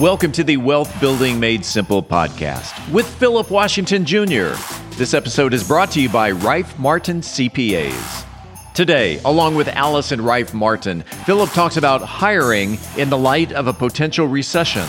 Welcome to the Wealth Building Made Simple podcast with Philip Washington Jr. This episode is brought to you by Rife Martin CPAs. Today, along with Allison Rife Martin, Philip talks about hiring in the light of a potential recession.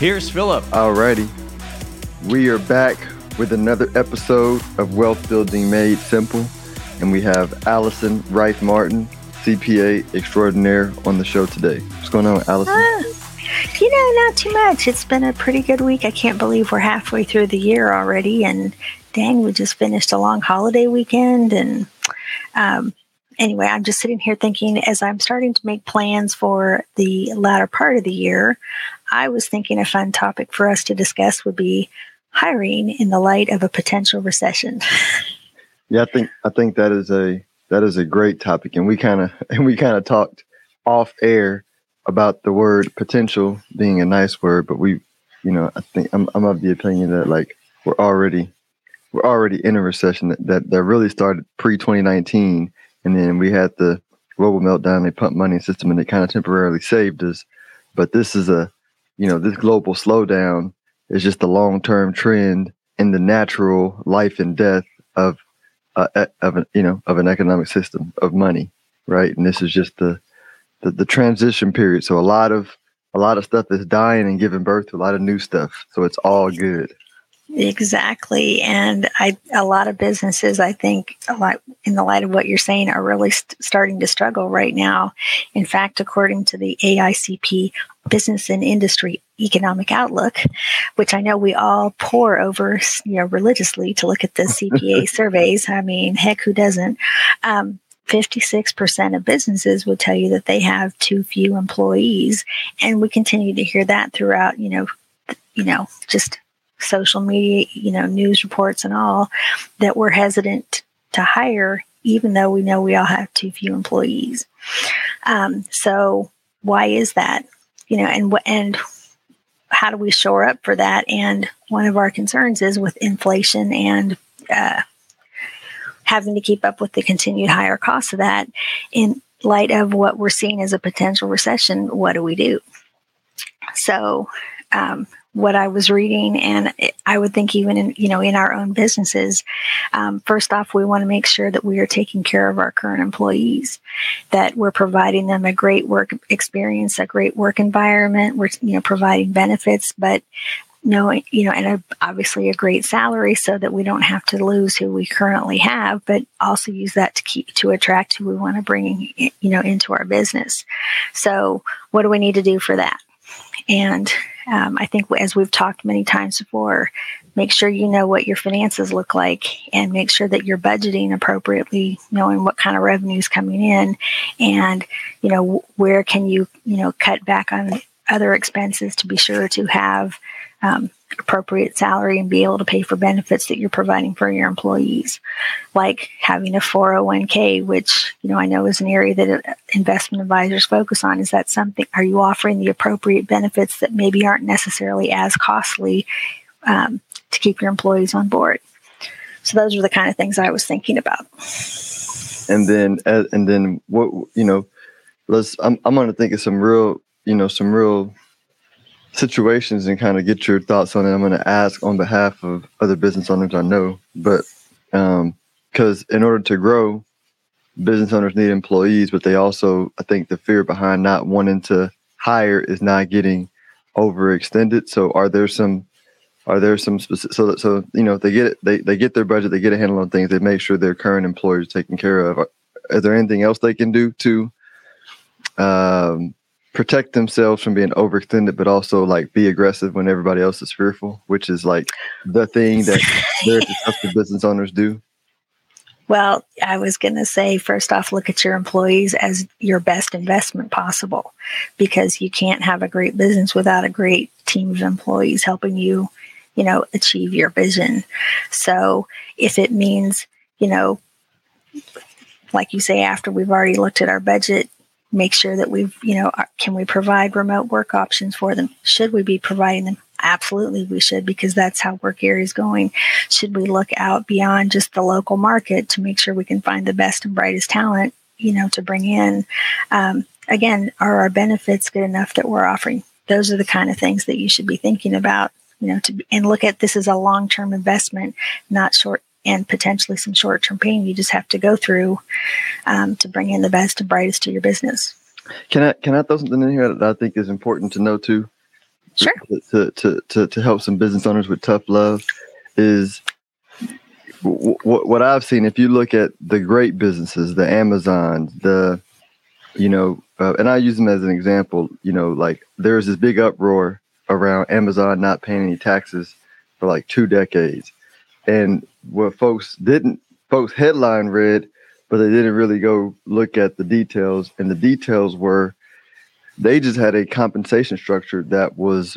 Here's Philip. Alrighty. We are back with another episode of Wealth Building Made Simple. And we have Allison Rife Martin, CPA extraordinaire, on the show today. What's going on, Allison? Uh, you know, not too much. It's been a pretty good week. I can't believe we're halfway through the year already. And dang, we just finished a long holiday weekend. And um, anyway, I'm just sitting here thinking as I'm starting to make plans for the latter part of the year, I was thinking a fun topic for us to discuss would be hiring in the light of a potential recession. yeah, I think I think that is a that is a great topic, and we kind of and we kind of talked off air about the word potential being a nice word, but we, you know, I think I'm I'm of the opinion that like we're already we're already in a recession that that, that really started pre 2019, and then we had the global meltdown. They pumped money system, and it kind of temporarily saved us. But this is a you know, this global slowdown is just a long term trend in the natural life and death of uh, of an you know of an economic system of money, right? And this is just the, the the transition period. So a lot of a lot of stuff is dying and giving birth to a lot of new stuff. So it's all good. Exactly. And I, a lot of businesses, I think, a lot in the light of what you're saying, are really st- starting to struggle right now. In fact, according to the AICP Business and Industry Economic Outlook, which I know we all pour over, you know, religiously to look at the CPA surveys. I mean, heck, who doesn't? Um, 56% of businesses would tell you that they have too few employees. And we continue to hear that throughout, you know, you know, just social media, you know, news reports and all, that we're hesitant to hire, even though we know we all have too few employees. Um, so why is that? You know, and and how do we shore up for that? And one of our concerns is with inflation and uh, having to keep up with the continued higher costs of that. In light of what we're seeing as a potential recession, what do we do? So, um, what I was reading, and I would think even in you know in our own businesses, um, first off, we want to make sure that we are taking care of our current employees, that we're providing them a great work experience, a great work environment. We're you know providing benefits, but knowing you know and a, obviously a great salary so that we don't have to lose who we currently have but also use that to keep to attract who we want to bring you know into our business. So what do we need to do for that and um, I think, as we've talked many times before, make sure you know what your finances look like and make sure that you're budgeting appropriately, knowing what kind of revenue is coming in, and you know where can you you know cut back on other expenses to be sure to have um, appropriate salary and be able to pay for benefits that you're providing for your employees, like having a 401k, which you know I know is an area that uh, investment advisors focus on. Is that something? Are you offering the appropriate benefits that maybe aren't necessarily as costly um, to keep your employees on board? So those are the kind of things I was thinking about. And then, uh, and then what you know, let's. I'm I'm going to think of some real, you know, some real situations and kind of get your thoughts on it. I'm going to ask on behalf of other business owners I know, but because um, in order to grow, business owners need employees, but they also, I think, the fear behind not wanting to hire is not getting overextended. So, are there some? Are there some specific so that so you know if they get it they, they get their budget they get a handle on things they make sure their current employers taken care of. Is there anything else they can do to um, protect themselves from being overextended, but also like be aggressive when everybody else is fearful, which is like the thing that very successful business owners do. Well, I was going to say, first off, look at your employees as your best investment possible because you can't have a great business without a great team of employees helping you, you know, achieve your vision. So if it means, you know, like you say, after we've already looked at our budget, make sure that we've, you know, can we provide remote work options for them? Should we be providing them? Absolutely, we should because that's how work area is going. Should we look out beyond just the local market to make sure we can find the best and brightest talent, you know, to bring in? Um, again, are our benefits good enough that we're offering? Those are the kind of things that you should be thinking about, you know, to and look at this as a long term investment, not short and potentially some short term pain you just have to go through um, to bring in the best and brightest to your business. Can I can I throw something in here that I think is important to know too? Sure. To to to, to help some business owners with tough love is what what I've seen. If you look at the great businesses, the Amazons, the you know, uh, and I use them as an example. You know, like there's this big uproar around Amazon not paying any taxes for like two decades, and what folks didn't folks headline read, but they didn't really go look at the details. And the details were they just had a compensation structure that was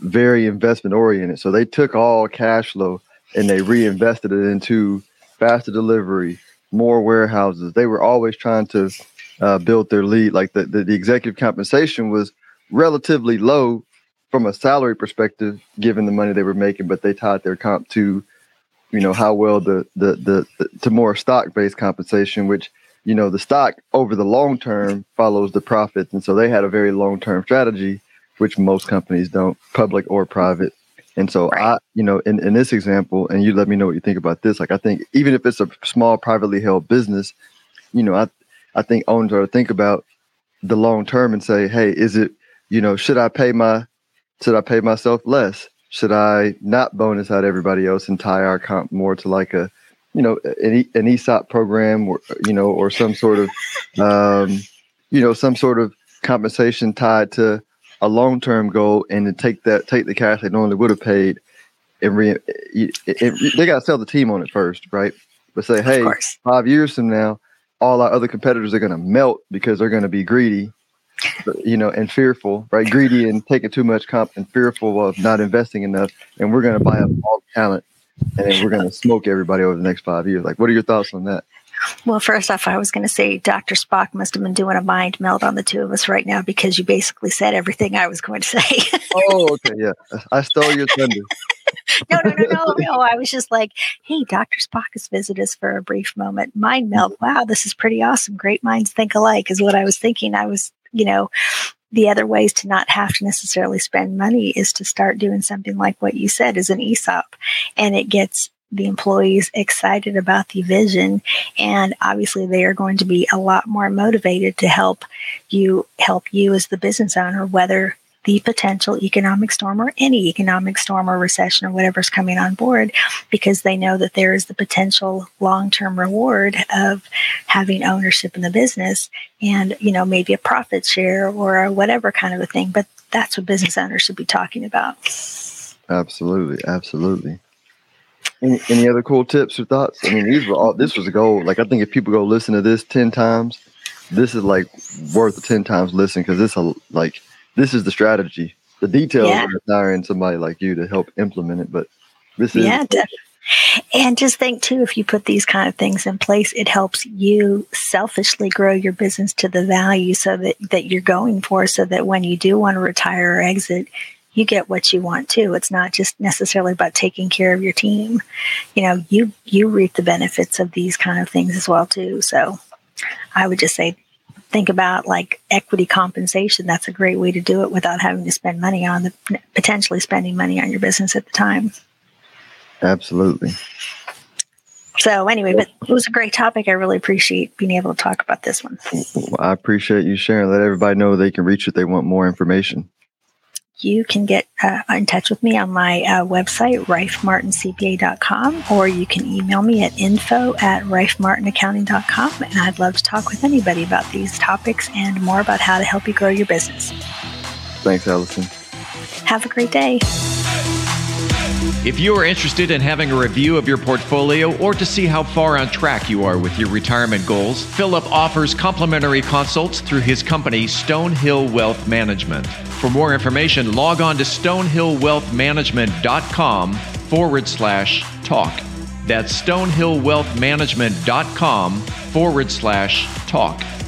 very investment oriented. So they took all cash flow and they reinvested it into faster delivery, more warehouses. They were always trying to uh, build their lead. Like the, the, the executive compensation was relatively low from a salary perspective, given the money they were making, but they tied their comp to you know how well the the the, the to more stock based compensation, which you know the stock over the long term follows the profits, and so they had a very long term strategy, which most companies don't, public or private. And so right. I, you know, in, in this example, and you let me know what you think about this. Like I think even if it's a small privately held business, you know, I I think owners are to think about the long term and say, hey, is it, you know, should I pay my should I pay myself less? Should I not bonus out everybody else and tie our comp more to like a, you know, an, an ESOP program or, you know, or some sort of, um, you know, some sort of compensation tied to a long term goal and to take that, take the cash they normally would have paid and re, it, it, they got to sell the team on it first, right? But say, hey, five years from now, all our other competitors are going to melt because they're going to be greedy you know, and fearful, right? Greedy and taking too much comp and fearful of not investing enough. And we're going to buy up all the talent and then we're going to smoke everybody over the next five years. Like, what are your thoughts on that? Well, first off, I was going to say Dr. Spock must have been doing a mind meld on the two of us right now because you basically said everything I was going to say. oh, okay. Yeah. I stole your thunder. no, no, no, no, no. I was just like, hey, Dr. Spock has visited us for a brief moment. Mind meld. Mm-hmm. Wow, this is pretty awesome. Great minds think alike is what I was thinking. I was you know, the other ways to not have to necessarily spend money is to start doing something like what you said is an ESOP. And it gets the employees excited about the vision. And obviously they are going to be a lot more motivated to help you help you as the business owner, whether the potential economic storm or any economic storm or recession or whatever's coming on board because they know that there is the potential long-term reward of having ownership in the business and you know maybe a profit share or whatever kind of a thing but that's what business owners should be talking about. Absolutely absolutely. Any, any other cool tips or thoughts? I mean these were all this was a goal. Like i think if people go listen to this 10 times this is like worth 10 times listen because this like this is the strategy. The details yeah. are hiring somebody like you to help implement it, but this is yeah, definitely. And just think too, if you put these kind of things in place, it helps you selfishly grow your business to the value so that, that you're going for, so that when you do want to retire or exit, you get what you want too. It's not just necessarily about taking care of your team. You know, you you reap the benefits of these kind of things as well too. So I would just say think about like equity compensation, that's a great way to do it without having to spend money on the potentially spending money on your business at the time. Absolutely. So anyway, but it was a great topic. I really appreciate being able to talk about this one. Well, I appreciate you sharing. Let everybody know they can reach if they want more information you can get uh, in touch with me on my uh, website, rifemartincpa.com, or you can email me at info at rifemartinaccounting.com. And I'd love to talk with anybody about these topics and more about how to help you grow your business. Thanks, Allison. Have a great day. If you are interested in having a review of your portfolio or to see how far on track you are with your retirement goals, Philip offers complimentary consults through his company, Stonehill Wealth Management. For more information, log on to stonehillwealthmanagement.com forward slash talk. That's stonehillwealthmanagement.com forward slash talk.